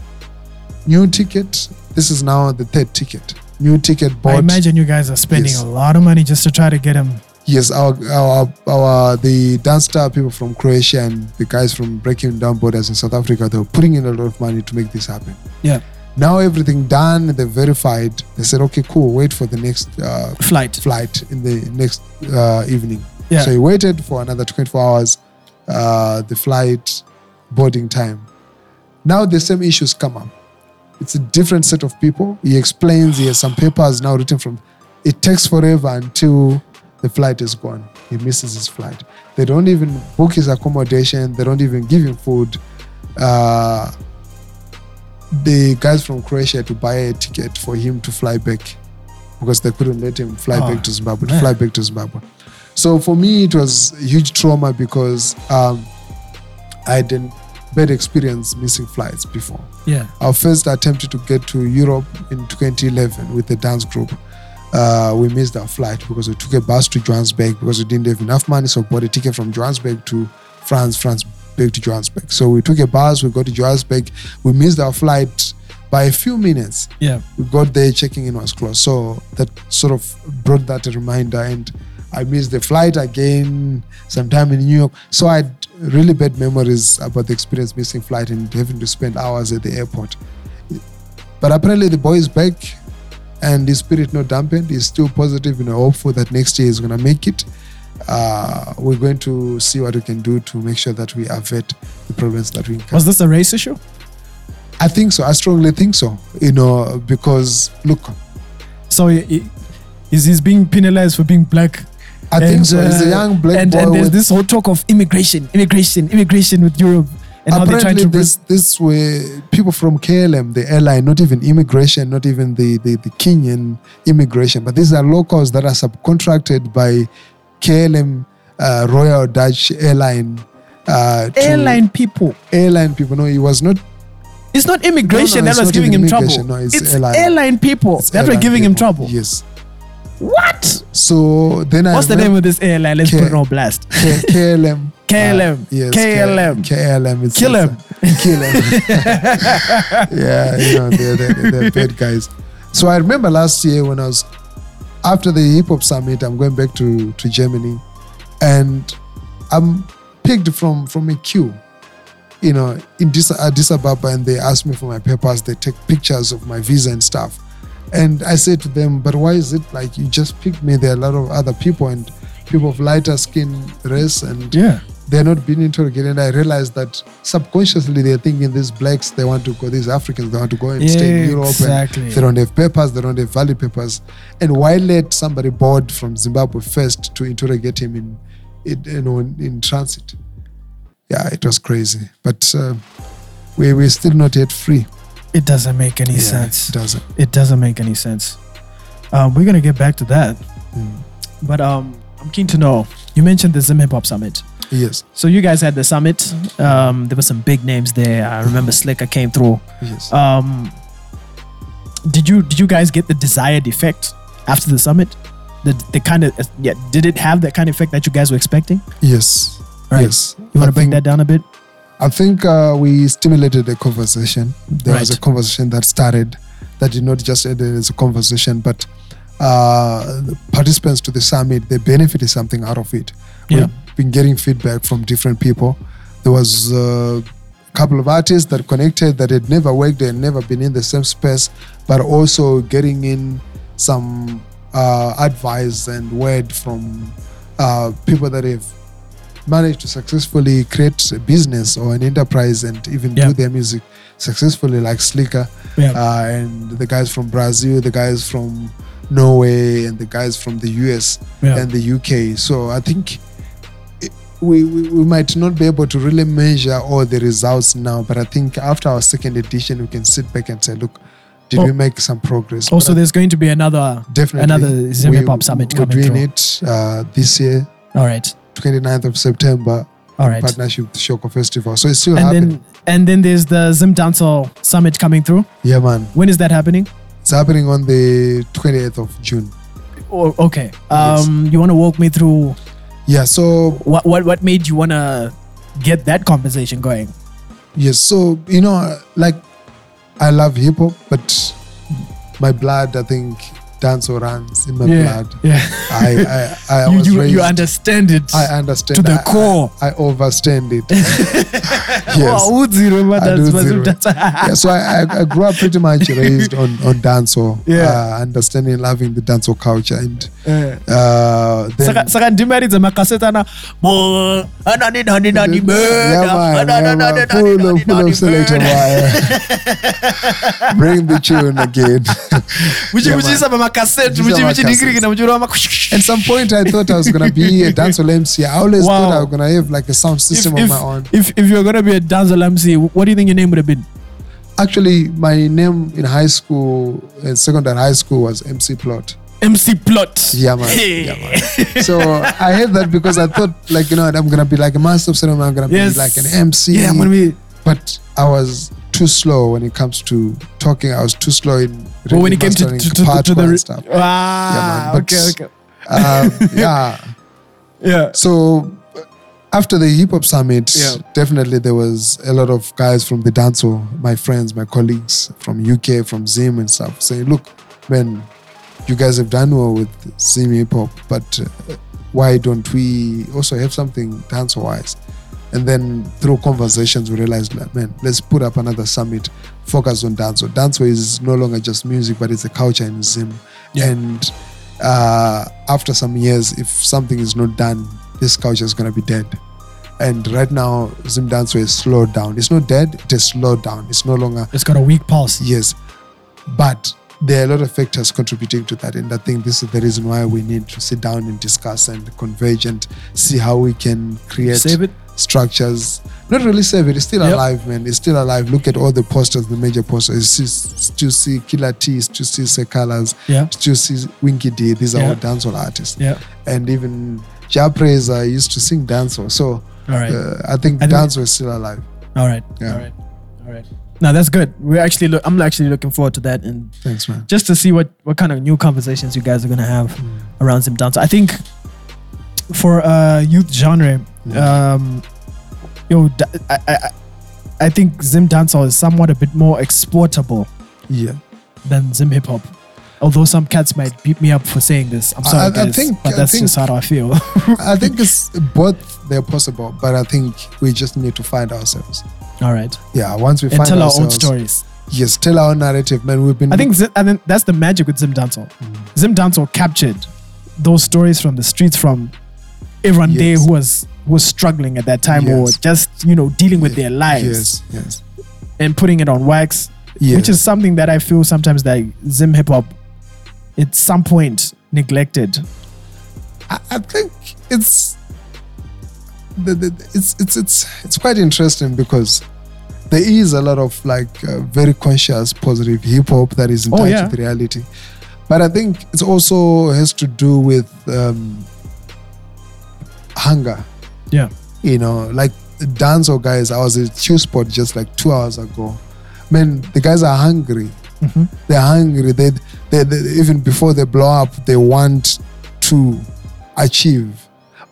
New ticket. This is now the third ticket. New ticket bought. I imagine you guys are spending Yes. a lot of money just to try to get him. Yes, our, our our the dance star people from Croatia and the guys from Breaking Down Borders in South Africa, they were putting in a lot of money to make this happen. Yeah. Now everything done, they verified. They said, okay, cool. Wait for the next uh, Flight. flight in the next uh, evening. Yeah. So he waited for another 24 hours, uh, the flight boarding time. Now the same issues come up. It's a different set of people. He explains, he has some papers now written from. It takes forever until the flight is gone. He misses his flight. They don't even book his accommodation. They don't even give him food. Uh, the guys from Croatia to buy a ticket for him to fly back because they couldn't let him fly Oh, back to Zimbabwe. To fly back to Zimbabwe. So for me, it was a huge trauma because um, I didn't bad experience missing flights before. Yeah. Our first attempt to get to Europe in 2011 with the dance group, uh, we missed our flight because we took a bus to Johannesburg because we didn't have enough money. So we bought a ticket from Johannesburg to France, France back to Johannesburg. So we took a bus, we got to Johannesburg. We missed our flight by a few minutes. Yeah. We got there, checking in was closed. So that sort of brought that a reminder. And I missed the flight again sometime in New York. So I had really bad memories about the experience missing flight and having to spend hours at the airport. But apparently the boy is back and his spirit not dampened. He's still positive and hopeful that next year he's going to make it. Uh, we're going to see what we can do to make sure that we avert the problems that we encounter. Was this a race issue? I think so. I strongly think so. You know, because look, So he, he- is he's being penalized for being black? I think so. He's a uh, young black and, boy. and there's with, this whole talk of immigration, immigration, immigration with Europe, and how they're trying apparently to bring. this this way people from KLM, the airline, not even immigration, not even the, the the Kenyan immigration, but these are locals that are subcontracted by KLM, uh, Royal Dutch Airline. Uh, Airline people. airline people. No, it was not. It's not immigration No, no, that was giving him trouble. No, it's it's airline. airline, people it's that were airline giving him trouble. Yes. What? So then I What's the name of this airline? Let's K- put it on blast. K- KLM. KLM. Uh, yes, KLM. KLM. It's Kill him. Kill him. yeah, you know, they're, they're, they're bad guys. So I remember last year when I was, after the hip hop summit, I'm going back to, to Germany and I'm picked from, from a queue, you know, in Addis, Addis Ababa and they ask me for my papers. They take pictures of my visa and stuff. And I said to them, but why is it like you just picked me? There are a lot of other people and people of lighter skin race and Yeah. they're not being interrogated. And I realized that subconsciously they're thinking these blacks, they want to go, these Africans, they want to go and stay in Europe. Exactly. They don't have papers, they don't have valid papers. And why let somebody board from Zimbabwe first to interrogate him in, in you know, in, in transit? Yeah, it was crazy. But uh, we, we're still not yet free. It doesn't make any Yeah, sense. It doesn't. It doesn't make any sense. Um, we're gonna get back to that, Mm. but um, I'm keen to know. You mentioned the Zim Hip Hop Summit. Yes, So you guys had the summit. Um, there were some big names there. I remember Slikour came through. yes. Um, did you did you guys get the desired effect after the summit? The the kind of yeah. Did it have that kind of effect that you guys were expecting? yes. Right. Yes. You want to think- that down a bit? I think uh, we stimulated a conversation. There was a conversation that started that did not just end as a conversation, but uh, participants to the summit they benefited something out of it. Yeah. We've been getting feedback from different people. There was uh, a couple of artists that connected that had never worked and never been in the same space, but also getting in some uh, advice and word from uh, people that have managed to successfully create a business or an enterprise and even Yeah. do their music successfully, like Slikour Yeah. uh, and the guys from Brazil, the guys from Norway, and the guys from the US Yeah. and the UK. So I think we, we, we might not be able to really measure all the results now, but I think after our second edition, we can sit back and say, look, did Oh. we make some progress? Also, But there's going to be another definitely another Zim we- Hip Hop Summit we're coming doing through. it uh, this year, All right. 29th of September, All right. partnership with Shoko Festival. So it's still and happening. then and then there's the Zim Dancehall Summit coming through. yeah, man. When is that happening? It's happening on the 28th of June. Oh, okay. Um, you want to walk me through Yeah, so what what what made you want to get that conversation going? Yes, so you know, like I love hip hop, but my blood, I think, dance or runs in my blood. yeah. I, I, I you was you, raised. you understand it. I understand to the I- core. I, I overstand it. yes. Wow, Uziro, but I that's- do but zero. that's- yeah, so I, I, grew up pretty much raised on on dancehall, Yeah. uh, understanding, loving the dancehall culture, and Eh. uh, then saka ndimaridza makaseti ana "Mo- anani nani nani yeah, murder, man, anani yeah, nani man, nani full of full of selector wire. Bring the tune again. Muchi- Yeah, muchiisa pamakaseti Muchiisa muchidhingirikina muchirova At some point, I thought I was gonna be a dancehall MC. I always Wow. thought I was gonna have like a sound system if, of my own. if, if you're gonna be a dancehall MC, what do you think your name would have been? Actually, my name in high school, in secondary high school, was MC Plot. MC Plot. Yeah, man. Hey. Yeah, man. So I had that because I thought, like, you know, I'm gonna be like a master of ceremony. I'm gonna Yes. be like an MC. Yeah, I'm gonna be. But I was too slow when it comes to talking. I was too slow in. But when it came to, to, to, to the re- stuff. ah, Yeah, man, okay, but- okay, Um, yeah. yeah, So after the hip hop summit, Yeah. definitely there was a lot of guys from the dancehall, my friends, my colleagues from UK, from Zim and stuff, saying, "Look, man, you guys have done well with Zim hip hop, but uh, why don't we also have something dancehall wise?" And then through conversations, we realized, like, man, let's put up another summit, focus on dancehall. Dancehall is no longer just music, but it's a culture in Zim. Yeah. And uh, after some years, if something is not done, this culture is going to be dead. And right now, Zim Dancehall is slowed down. It's not dead, it is slowed down. It's no longer, it's got a weak pulse. yes. But there are a lot of factors contributing to that. And I think this is the reason why we need to sit down and discuss and converge and see how we can create structures. Not really save it. It's still Yep. alive, man. It's still alive. Look at all the posters, the major posters. You see, still see Killer T, still see Seh Calaz, Yeah, still see Winky D. These are Yeah. all dancehall artists. yeah. And even Jah Prayzah used to sing dance dancehall. So All right, uh, I think I dancehall is still alive. all right, yeah. all right, all right. Now that's good. We're actually, look, I'm actually looking forward to that, and Thanks, man. just to see what what kind of new conversations you guys are gonna have Mm. around Zim Dance. I think for uh youth genre, Mm. um, yo, I, I, I- I think Zim dancehall is somewhat a bit more exportable Yeah. than Zim hip hop. Although some cats might beat me up for saying this, I'm sorry, I- I guys, think- but that's think- just how I feel. I think it's both they're possible, but I think we just need to find ourselves. All right, Yeah, once we and find tell our own stories. Yes, tell our narrative, man. We've been I think, I think that's the magic with Zim dancehall. Mm. Zim dancehall captured those stories from the streets, from everyone there who was was struggling at that time, or just you know dealing with their lives. Yes, yes. and putting it on wax, yes. which is something that I feel sometimes that Zim hip hop, at some point neglected. I, I think it's the, the, it's it's it's it's quite interesting because there is a lot of like uh, very conscious positive hip hop that is in Oh, touch yeah. with reality, but I think it also has to do with um, hunger. Yeah. You know, like the dancehall guys. I was at Q Spot just like two hours ago. Man, the guys are hungry. Mhm. They're hungry. They, they, they even before they blow up, they want to achieve.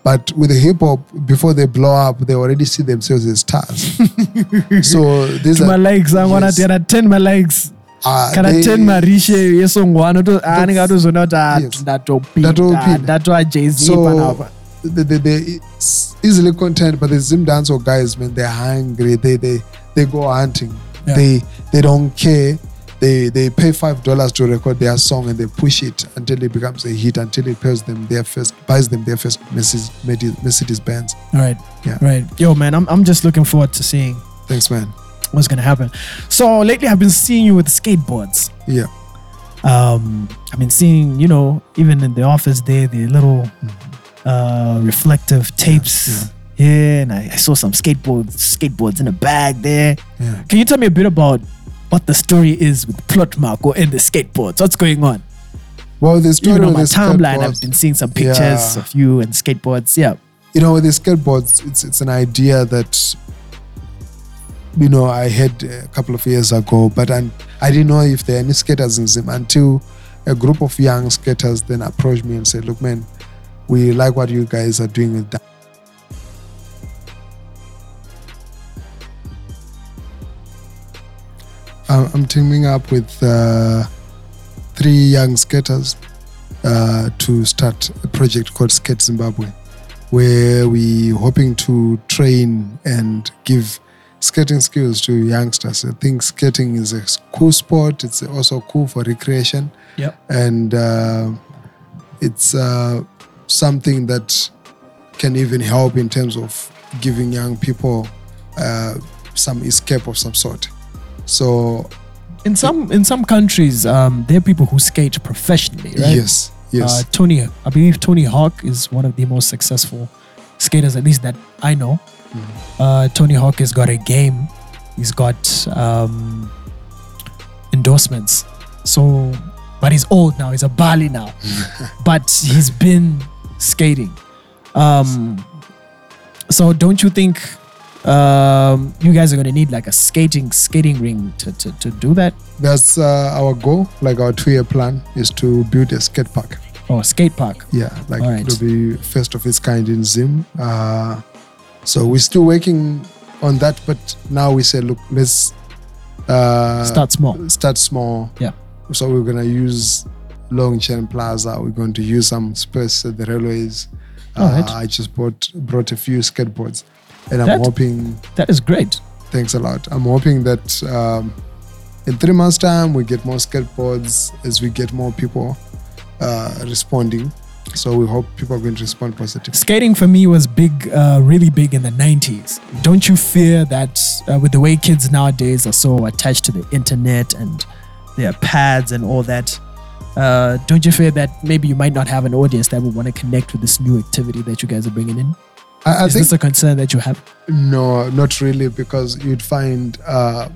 But with the hip hop, before they blow up, they already see themselves as stars. so these To my are legs, I wanna yes. there are 10 my legs. uh, Kana they- 10 marishe yesongwana to anenge atozona kuti Yes. ndatopinda Ndatopinda. ndatova jay-z So panapa they, they, they easily content, but the Zim dancehall guys, man, they're hungry. They they they go hunting. Yeah. They they don't care they they pay five dollars to record their song and they push it until it becomes a hit until it pays them their first buys them their first Mercedes Mercedes Benz. All right. Yeah. Right. Yo, man, I'm, I'm just looking forward to seeing Thanks, man. what's gonna happen. So lately, I've been seeing you with skateboards. Yeah. Um, I've been seeing, you know, even in the office there, the little uh, reflective tapes. Yeah, and I, I saw some skateboards, skateboards in a bag there. Yeah. Can you tell me a bit about what the story is with Plot Mhako and the skateboards? What's going on? Well, the story Even on my the timeline, skateboards- I've been seeing some pictures Yeah. of you and skateboards. Yeah. you know, with the skateboards, it's it's an idea that you know I had a couple of years ago, but I, I didn't know if there are any skaters in Zim until a group of young skaters then approached me and said, "Look, man, we like what you guys are doing with that." I'm teaming up with uh, three young skaters uh, to start a project called Skate Zimbabwe where we're hoping to train and give skating skills to youngsters. I think skating is a cool sport. It's also cool for recreation, Yep. and uh, it's uh, something that can even help in terms of giving young people uh, some escape of some sort. So In some in some countries, um, there are people who skate professionally, right? yes, yes, Uh, Tony, I believe Tony Hawk is one of the most successful skaters, at least that I know. Mm-hmm. Uh, Tony Hawk has got a game. He's got um, endorsements. So, but he's old now. He's a Bali now, but he's been skating. Um, so, don't you think um, you guys are going to need like a skating skating ring to, to, to do that? that's uh, our goal. Like our two-year plan is to build a skate park. Or skate park? Yeah, like right. it'll be first of its kind in Zim. Uh, so we're still working on that, but now we say, look, let's uh, Start small. Start small. Yeah. So we're gonna use Longchen Plaza. We're going to use some space at the railways. All right. Uh, I just bought brought a few skateboards, and I'm That- hoping. That is great. Thanks a lot. I'm hoping that um, in three months' time we get more skateboards as we get more people uh, responding. So we hope people are going to respond positively. skating for me was big, uh, really big in the 90s. Don't you fear that uh, with the way kids nowadays are so attached to the internet and their pads and all that, uh, don't you fear that maybe you might not have an audience that would want to connect with this new activity that you guys are bringing in? I, I Is think this a concern that you have? No, not really, because you'd find uh,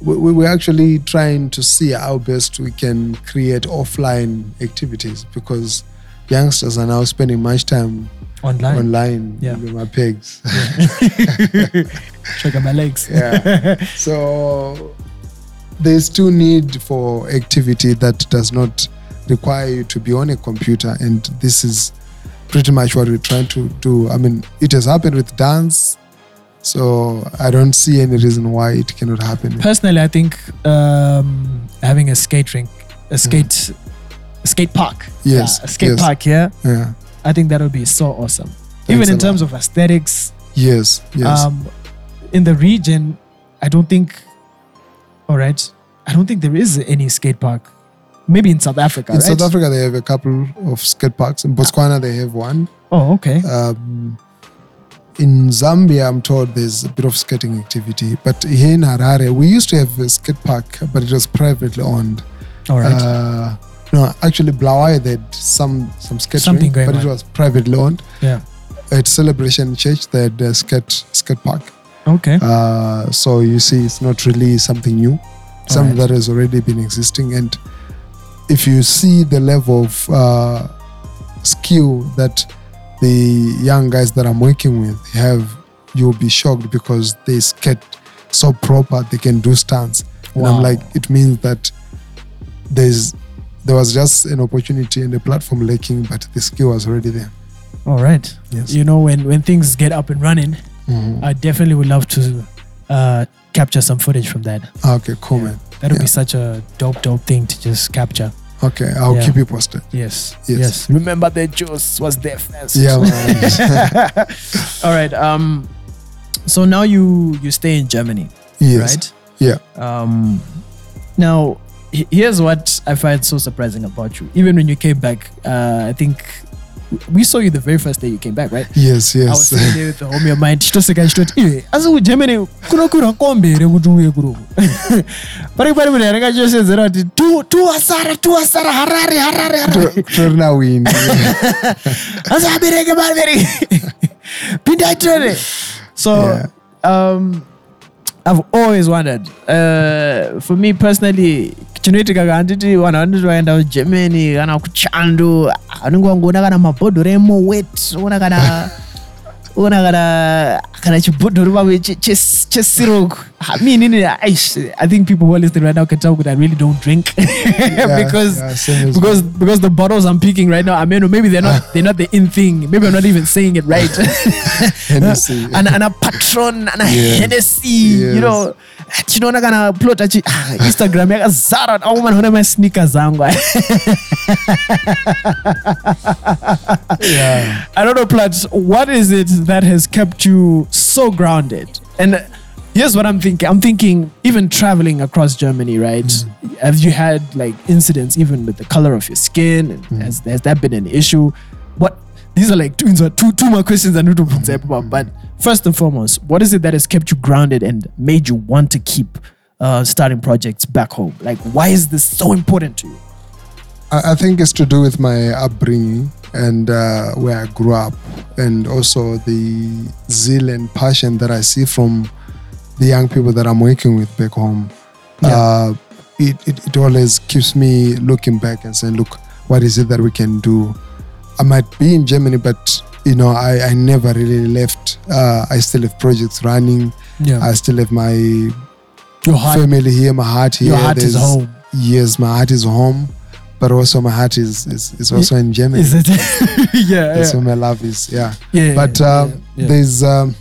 we, we- we're actually trying to see how best we can create offline activities because youngsters are now spending much time Online. online Yeah. with my pigs. Trigger my legs. yeah. So there's still need for activity that does not require you to be on a computer, and this is pretty much what we're trying to do. I mean, it has happened with dance, so I don't see any reason why it cannot happen. Personally, I think um, having a skate rink, a skate, a skate park, Yes, yeah, a skate yes. park here, Yeah. I think that would be so awesome. Even in terms of aesthetics, Yes. Yes. um, in the region, I don't think. All right, I don't think there is any skate park. Maybe in South Africa, in right? South Africa, they have a couple of skate parks. In Botswana, they have one. Oh, okay. Um, in Zambia, I'm told there's a bit of skating activity. But here in Harare, we used to have a skate park, but it was privately owned. All right. Uh, no, actually, Bulawayo, they had some, some rink, but on. it was privately owned. yeah. At Celebration Church, they had a skate, skate park. Okay. Uh, so you see, it's not really something new, something Alright. that has already been existing. And if you see the level of uh, skill that the young guys that I'm working with have, you'll be shocked because they skate so proper, they can do stunts. And I'm like, it means that there's there was just an opportunity and a platform lacking, but the skill was already there. All right. Yes. You know, when when things get up and running, Mhm. I definitely would love to uh, capture some footage from that. Okay, cool, Yeah. man. That would Yeah. be such a dope, dope thing to just capture. Okay, I'll Yeah. keep you posted. Yes. Yes. Yes. Remember the juice was there first. Yeah. All right. Um. So now you you stay in Germany, yes. right? Yeah. Um. Now, here's what I find so surprising about you. Even when you came back, uh, I think we saw you the very first day you came back, right? yes I was yes sitting there with the homie of mine chitoseka chitoti iwe asi kugermany kunokwirwa kombe here kuti uye kunoku pari pari kuti aringachosedzera kuti "Tu- tuwasara tuwasara harare harare harare. Kutorina wini asi abereke vabereke pindai tore so Yeah. um, i've always wondered uh, for me personally chinoitika kaanditi vanhu vanoti vaenda kugermany kana kuchando vanenge vangoona kana mabhodhoro emowet ona kana kana kana chibhodhoro pamwe chesirok me inini aish, i think people who are listening right now can tell that i really don't drink. Because yeah, same as because because the bottles i'm picking right now i mean maybe they're not they're not the in thing. Maybe i'm not even saying it right. Hennessy. and, and a patron and a Yes. Hennessy, you Yes. know. Tinoona kana plot achi ah, instagram yakazara oh man one of my sneakers zangu yeah. I don't know, Plats, what is it that has kept you so grounded? And here's what I'm thinking. I'm thinking, even traveling across Germany, right? Mm. Have you had like incidents even with the color of your skin? And mm. has, has that been an issue? What these are like two, two, two more questions I need to put up. But first and foremost, what is it that has kept you grounded and made you want to keep uh, starting projects back home? Like, why is this so important to you? I, think it's to do with my upbringing and uh, where I grew up, and also the zeal and passion that I see from the young people that I'm working with back home. Yeah. Uh, it, it, it always keeps me looking back and saying, look, what is it that we can do? I might be in Germany, but you know, I, I never really left. Uh, I still have projects running. Yeah. I still have my Your heart, family here, my heart here. your heart is home. Yes, my heart is home, but also my heart is is, is also in Germany. Is it? yeah. That's yeah. where my love is. Yeah, Yeah, but uh, yeah. there's um,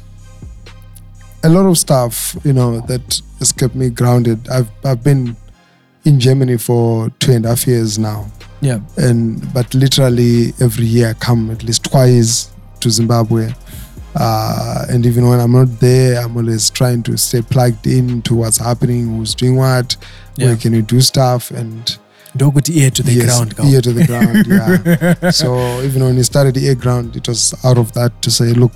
a lot of stuff you know that has kept me grounded. I've I've been in Germany for two and a half years now, Yeah. and but literally every year I come at least twice to Zimbabwe. Uh, and even when I'm not there, I'm always trying to stay plugged in to what's happening, who's doing what, Yeah. where can you do stuff, and Ndokuti ear to the yes, ground. ear to the ground. Yeah. so even when we started the air ground, it was out of that to say, look,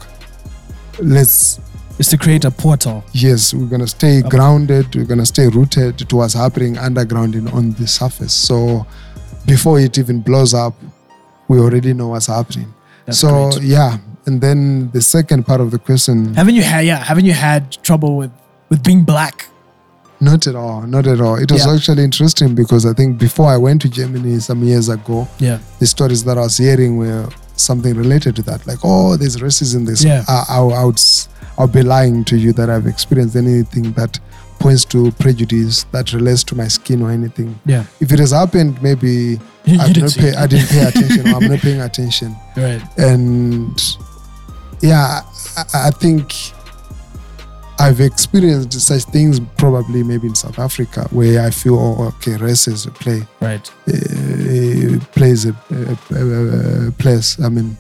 let's Is to create a portal. yes, we're gonna stay grounded. We're gonna stay rooted to what's happening underground and on the surface. So before it even blows up, we already know what's happening. That's so great. yeah, and then the second part of the question, Haven't you had yeah? Haven't you had trouble with with being black? Not at all, not at all. It was Yeah. actually interesting because I think before I went to Germany some years ago, Yeah. the stories that I was hearing were something related to that. Like, oh, there's racism. This, Yeah. I, I, I would, I'll be lying to you that I've experienced anything that points to prejudice that relates to my skin or anything. Yeah. If it has happened, maybe You- you didn't pay. I didn't pay attention. or I'm not paying attention. Right. And yeah, I, I think I've experienced such things probably maybe in South Africa where I feel, oh, okay, races play Right. uh, plays a, a, a, place. I mean,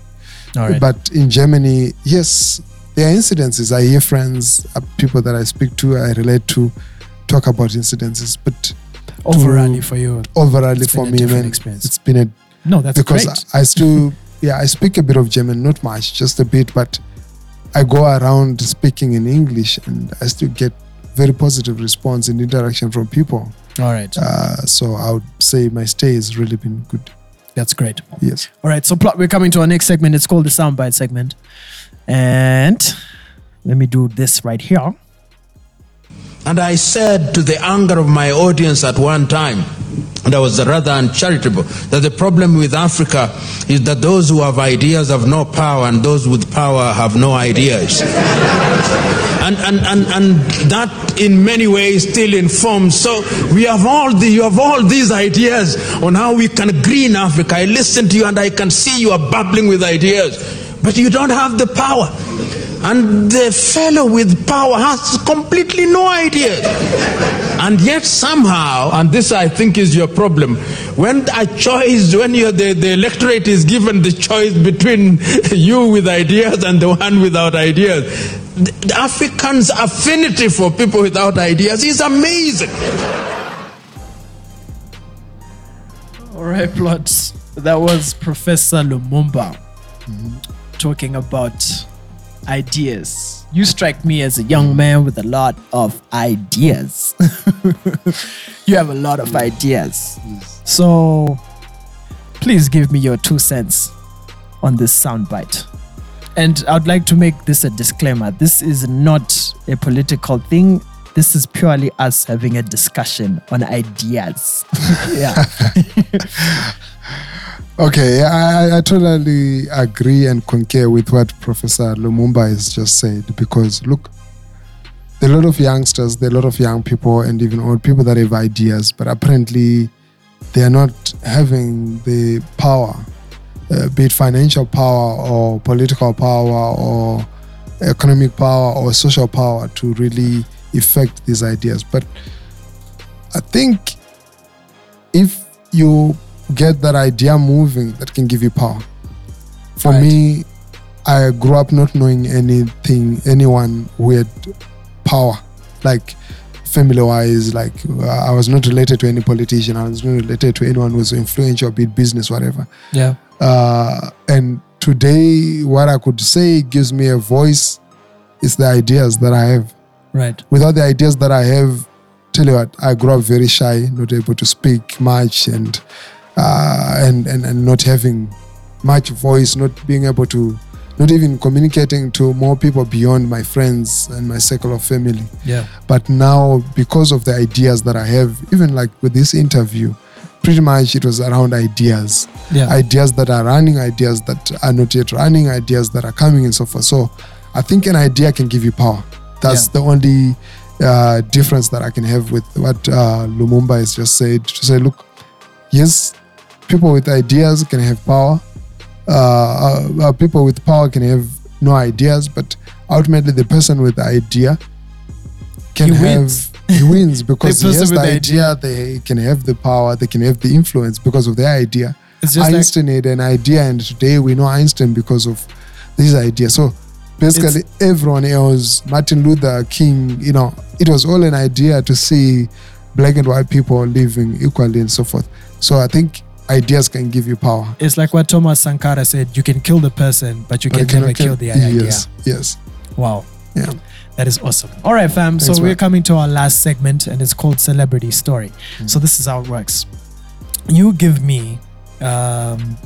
All right. but in Germany, yes, there are incidences. I hear friends, uh, people that I speak to, I relate to, talk about incidences. But Overall, for you. overall, It's for me, man, experience. it's been a No, that's because great. I still, yeah, I speak a bit of German, not much, just a bit, but I go around speaking in English, and I still get very positive response and interaction from people. All right. Uh, so I would say my stay has really been good. That's great. Yes. All right. So plot, we're coming to our next segment. It's called the soundbite segment, and let me do this right here. And I said to the anger of my audience at one time, and I was rather uncharitable, that the problem with Africa is that those who have ideas have no power and those with power have no ideas. and, and, and, and that in many ways still informs. So we have all the, you have all these ideas on how we can green Africa. I listen to you and I can see you are bubbling with ideas, but you don't have the power. And the fellow with power has completely no idea. And yet somehow, and this I think is your problem, when a choice, when you're the, the electorate is given the choice between you with ideas and the one without ideas, the the Africans' affinity for people without ideas is amazing. All right, plots. That was Professor Lumumba mm-hmm. talking about ideas. You strike me as a young man with a lot of ideas. you have a lot of ideas. So please give me your two cents on this soundbite. And I'd like to make this a disclaimer. This is not a political thing. This is purely us having a discussion on ideas. yeah. Okay, I, I- totally agree and concur with what Professor Lumumba has just said because look, there are a lot of youngsters, there are a lot of young people, and even old people that have ideas, but apparently they are not having the power, uh, be it financial power or political power or economic power or social power to really effect these ideas. But I think if you get that idea moving, that can give you power. For Right. me, I grew up not knowing anything, anyone who had power, like family wise, like uh, I was not related to any politician, I was not related to anyone who was influential, be it business, whatever. Yeah. Uh, and today, what I could say gives me a voice is the ideas that I have Right. without the ideas that I have, tell you what, I grew up very shy, not able to speak much, and uh, and, and and not having much voice, not being able to, not even communicating to more people beyond my friends and my circle of family. Yeah. But now, because of the ideas that I have, even like with this interview, pretty much it was around ideas Yeah. ideas that are running, ideas that are not yet running, ideas that are coming, and so forth. So I think an idea can give you power. That's Yeah. the only uh, difference that I can have with what uh, Lumumba has just said. To say, look, yes, people with ideas can have power. Uh, uh, uh, people with power can have no ideas, but ultimately, the person with the idea can He have wins. he wins because he has the the idea. They can have the power. They can have the influence because of their idea. Just like Einstein had an idea, and today we know Einstein because of this idea. So basically, everyone else, Martin Luther King, you know, it was all an idea to see black and white people living equally and so forth. So I think ideas can give you power. it's like what Thomas Sankara said, you can kill the person, but you But can never cannot kill the idea. Yes, yes, Wow. yeah. That is awesome. All right, fam. so we're man. coming to our last segment, and it's called Celebrity Story. So this is how it works. You give me, um,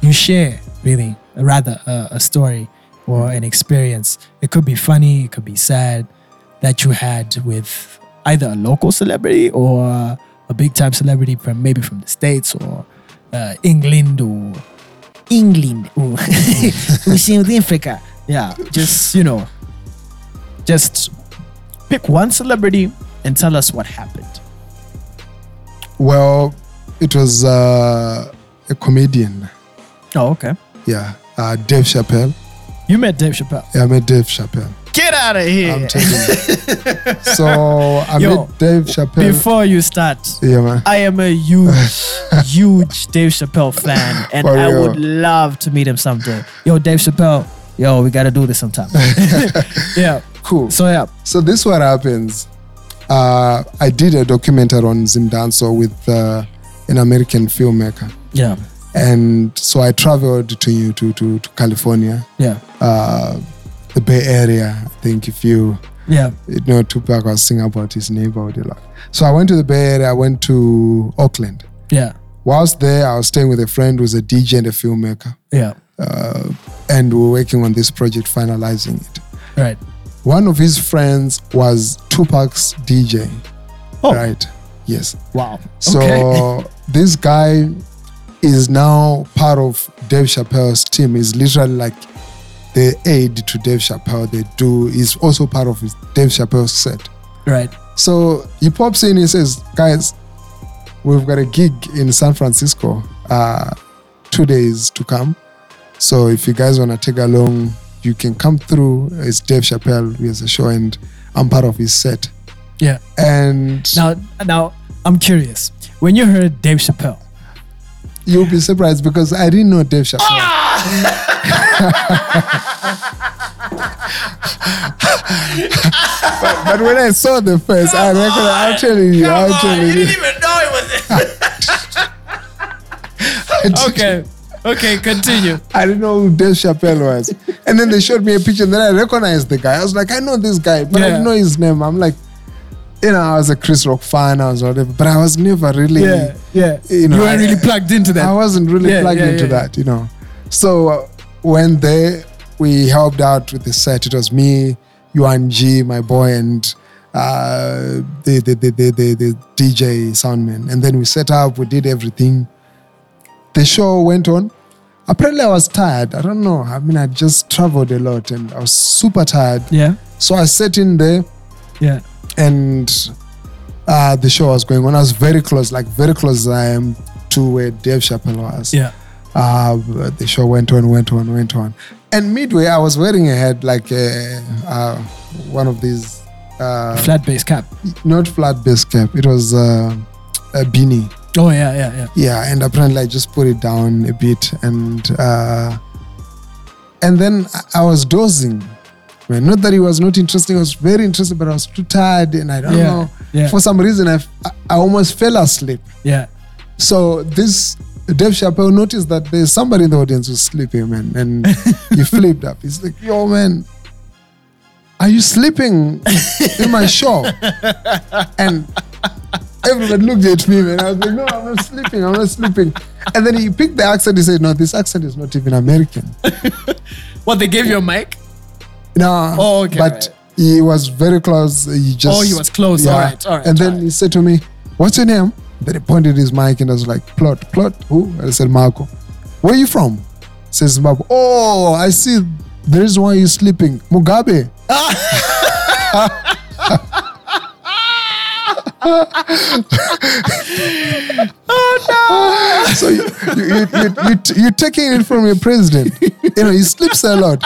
you share really, rather a, a story or an experience. It could be funny, it could be sad that you had with either a local celebrity or a big time celebrity from maybe from the states or uh, England or England or South Africa. Yeah, just you know, just pick one celebrity and tell us what happened. Well, it was uh, a comedian. Oh, okay. Yeah, uh, Dave Chappelle. You met Dave Chappelle. Yeah, I met Dave Chappelle. Get out of here. I'm telling you. so I Yo, met Dave Chappelle. Before you start, yeah, man. I am a huge, huge Dave Chappelle fan, and For I real. would love to meet him someday. Yo, Dave Chappelle, yo, we gotta do this sometime. yeah. Cool. So yeah, So this what happens. Uh, I did a documentary on Zimdanso with uh, an American filmmaker, yeah, and so I traveled to to to, to California, yeah, uh, the Bay Area. I think if you yeah, you know Tupac was singing about his neighborhood a lot. So I went to the Bay Area. I went to Oakland. yeah, Whilst there, I was staying with a friend who's a DJ and a filmmaker, yeah. uh, and we were working on this project, finalizing it. Right. One of his friends was Tupac's DJ. Oh. Right. Yes. Wow. So okay. this guy is now part of Dave Chappelle's team. He's literally like the aid to Dave Chappelle. They do. is also part of his Dave Chappelle's set. right. So he pops in. He says, "Guys, we've got a gig in San Francisco. Uh, two days to come. So if you guys wanna take along, you can come through. It's Dave Chappelle. He has a show, and I'm part of his set. Yeah. And Now, now, I'm curious. When you heard Dave Chappelle, you'll be surprised because I didn't know Dave Chappelle. but, but when I saw the face, I reckon I'm telling you, I'm telling you. even know it was. okay. Okay, continue. I didn't know who Dave Chappelle was. And then they showed me a picture, and then I recognized the guy. I was like, I know this guy, but I Yeah. didn't know his name. I'm like, you know, I was a Chris Rock fan, I was whatever, but I was never really, Yeah, yeah. You You, weren't really plugged into that. I wasn't really Yeah, plugged yeah, into that, you know. So uh, when they we helped out with the set, it was me, Yuan G, my boy, and uh, the, the, the, the, the, the DJ soundman. And then we set up, we did everything. The show went on. Apparently, I was tired. I don't know. I mean, I just traveled a lot and I was super tired. yeah, So I sat in there yeah. and uh, the show was going on. I was very close, like very close as I am to where Dave Chappelle was. Yeah. Uh, the show went on, went on, went on. And midway, I was wearing a head like a, uh, one of these, uh, Flat base cap. not flat base cap. It was uh, a beanie. Oh yeah, yeah, yeah. Yeah, and apparently I just put it down a bit, and uh, and then I- was dozing. Man, not that it was not interesting; I was very interested, but I was too tired, and I don't Yeah, know. yeah. For some reason, I, f- I- I almost fell asleep. Yeah. So this Dave Chappelle noticed that there's somebody in the audience who's sleeping, man, and he flipped up. He's like, "Yo, man, are you sleeping in my show?" And everybody looked at me, man. I was like, "No, I'm not sleeping. I'm not sleeping." And then he picked the accent. He said, "No, this accent is not even American." What they gave you a mic? No, Oh, okay, but right. he was very close. He just Oh, he was close. All right, all right, And then right. he said to me, "What's your name?" Then he pointed his mic and I was like, "Plot, plot, who?" I said, "Mhako." Where are you from? Says Zimbabwe. Oh, I see. The reason why you're sleeping, Mugabe. So you, you, you, you, you're taking it from your president. You know, he sleeps a lot.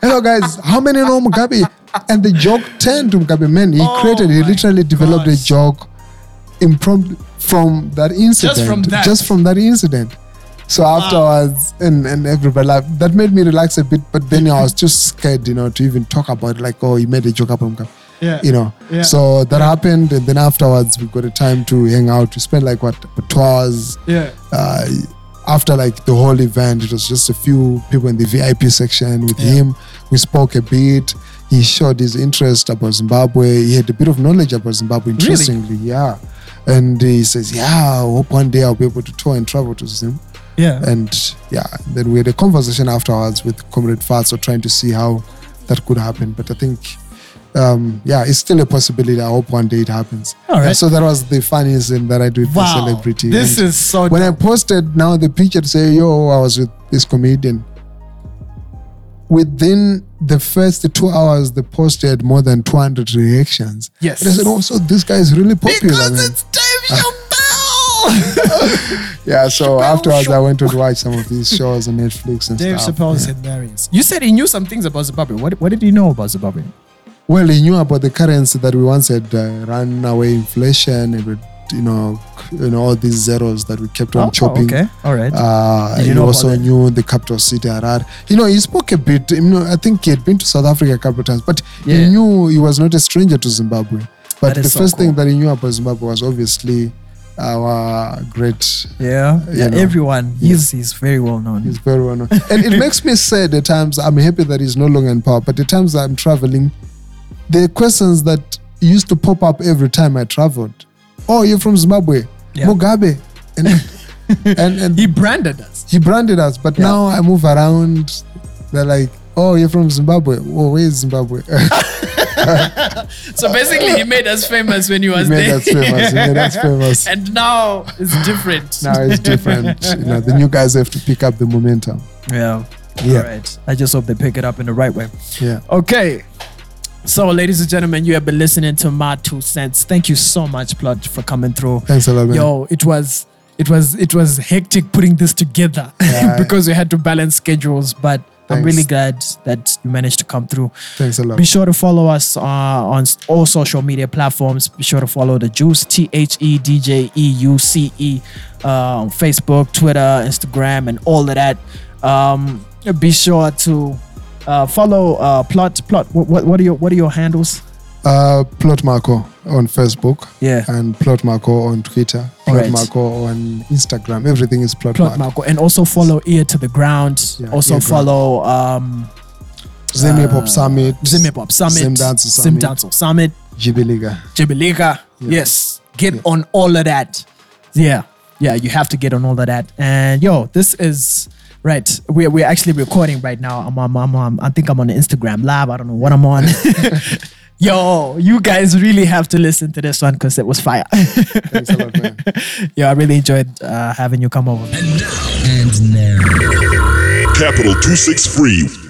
Hello, guys. How many know Mugabe? And the joke turned to Mugabe. Man, he Oh created, he oh my literally developed a joke impromptu from that incident. from that. Just from that incident. So afterwards, and, and everybody laughed. That made me relax a bit, but then I was just scared, you know, to even talk about it. Like, oh, you made a joke about Mugabe. Yeah. You know. Yeah. So that happened, and then afterwards, we got a time to hang out. We spent like what, two hours Yeah. uh, after like the whole event, it was just a few people in the VIP section with Yeah. him. We spoke a bit. He showed his interest about Zimbabwe. He had a bit of knowledge about Zimbabwe, interestingly, yeah. And he says, "Yeah, I hope one day I'll be able to tour and travel to Zim." Yeah. And yeah, then we had a conversation afterwards with Comrade Fatso, trying to see how that could happen. But I think, um, yeah, it's still a possibility. I hope one day it happens. All right. And so that was the funniest thing that I do with Wow. the celebrity. This And is so when I posted now the picture to say, yo, I was with this comedian. Within the first two hours, the post had more than 200 reactions. Yes. And I said, also, this guy is really popular, man. Because it's Dave Chappelle. Yeah, so Chappelle afterwards, show. I went to watch some of these shows on Netflix and stuff. Dave stuff. Chappelle is Yeah. hilarious. You said he knew some things about Zimbabwe. What, what did he know about Zimbabwe? Well, he knew about the currency that we once had uh, run away inflation and, with, you know, you know, all these zeros that we kept on chopping. Oh, okay. All right. Uh, you he know also that? knew the capital city, Harare. You know, he spoke a bit. You know, I think he had been to South Africa a couple of times, but Yeah. he knew he was not a stranger to Zimbabwe. But the so first cool. thing that he knew about Zimbabwe was obviously our great. yeah. Yeah. know. Everyone. He's he's very well known. He's very well known, and it makes me sad at times. I'm happy that he's no longer in power, but the times I'm traveling, the questions that used to pop up every time I traveled. Oh, you're from Zimbabwe, Yeah. Mugabe, and and and he branded us. he branded us, but Yeah. now I move around. They're like, "Oh, you're from Zimbabwe. Oh, where is Zimbabwe?" So basically, he made us famous when he was made there. us famous. He made us famous. and now it's different. now it's different. you know, the new guys have to pick up the momentum. Yeah. Yeah. All right. I just hope they pick it up in the right way. Yeah. Okay. So, ladies and gentlemen, you have been listening to my two cents. Thank you so much, Plot, for coming through. Thanks a lot, man. Yo, it was it was it was hectic putting this together Yeah. because we had to balance schedules. But I'm really glad that you managed to come through. Thanks a lot. Be sure to follow us uh, on all social media platforms. Be sure to follow the Juice T H E D J E U C E uh, on Facebook, Twitter, Instagram, and all of that. Um, be sure to uh, follow uh, Plot. Plot. What, what what are your what are your handles? Uh, Plot Mhako on Facebook. Yeah. And Plot Mhako on Twitter. Plot Alright. Mhako on Instagram. Everything is Plot, Plot Mhako. Mhako. And also follow Ear to the Ground. Yeah, also Ear Ground. follow um, Zim Hip Hop Summit. Zim Hip Hop Summit. Zim Dance Zim Summit. Dance Summit. Jibilika. Jibilika. Yes. Get on all of that. Yeah. Yeah, you have to get on all of that. And yo, this is right. We're, we're actually recording right now. I'm, I'm, I'm, I'm, I think I'm on the Instagram live. I don't know what I'm on. yo, you guys really have to listen to this one because it was fire. Thanks a lot, man. yo, I really enjoyed uh, having you come over. And now. And now. Capital 263